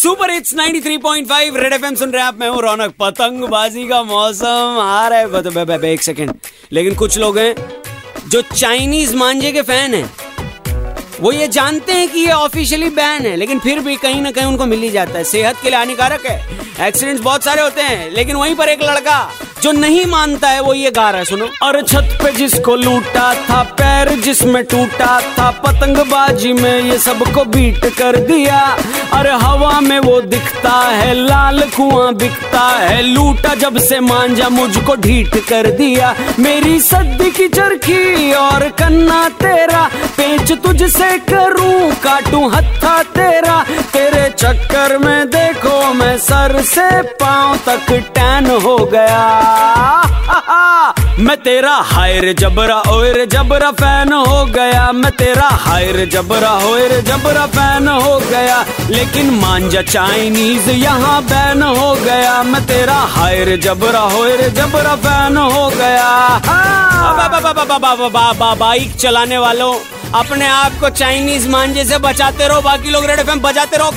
Super hits 93.5 red FM सुन रहे हैं आप। मैं हूँ रौनक। पतंगबाजी का मौसम आ रहा है। बे, बे, बे, बे, एक सेकंड लेकिन कुछ लोग हैं जो चाइनीज़ मांझे के फ़ैन हैं। वो ये जानते हैं कि ये ऑफिशियली बैन है लेकिन फिर भी कहीं ना कहीं उनको मिल ही जाता है। सेहत के लिए हानिकारक है। एक्सीडेंट्स बहुत सारे होते हैं लेकिन वहीं पर एक लड़का जो नहीं मानता है वो ये गा रहा है सुनो। और छत पे जिसको लूटा था, पैर जिसमें टूटा था, पतंगबाजी में ये सबको बीट कर दिया। अरे हवा में वो दिखता है, लाल कुआँ बिकता है, लूटा जब से मांझा मुझको ढीठ कर दिया। मेरी सद्दी की चरखी और कन्ना तेरा पेच तुझसे करूँ, काटूं हत्था तेरा। तेरे चक्कर में देखो, मैं सर से पाँव तक टैन हो गया। मैं तेरा हायर जबरा, ओयर जबरा फ़ैन हो गया। मैं तेरा हायर जबरा, ओयर जबरा फ़ैन हो गया। लेकिन मांझा चाइनीज़ यहाँ बैन हो गया। मैं तेरा हायर जबरा, ओयर जबरा फ़ैन हो गया। बाइक चलाने वालों, अपने आप को चाइनीज़ मांझे से बचाते रहो, बाकी लोग रेड एफएम बजाते रहो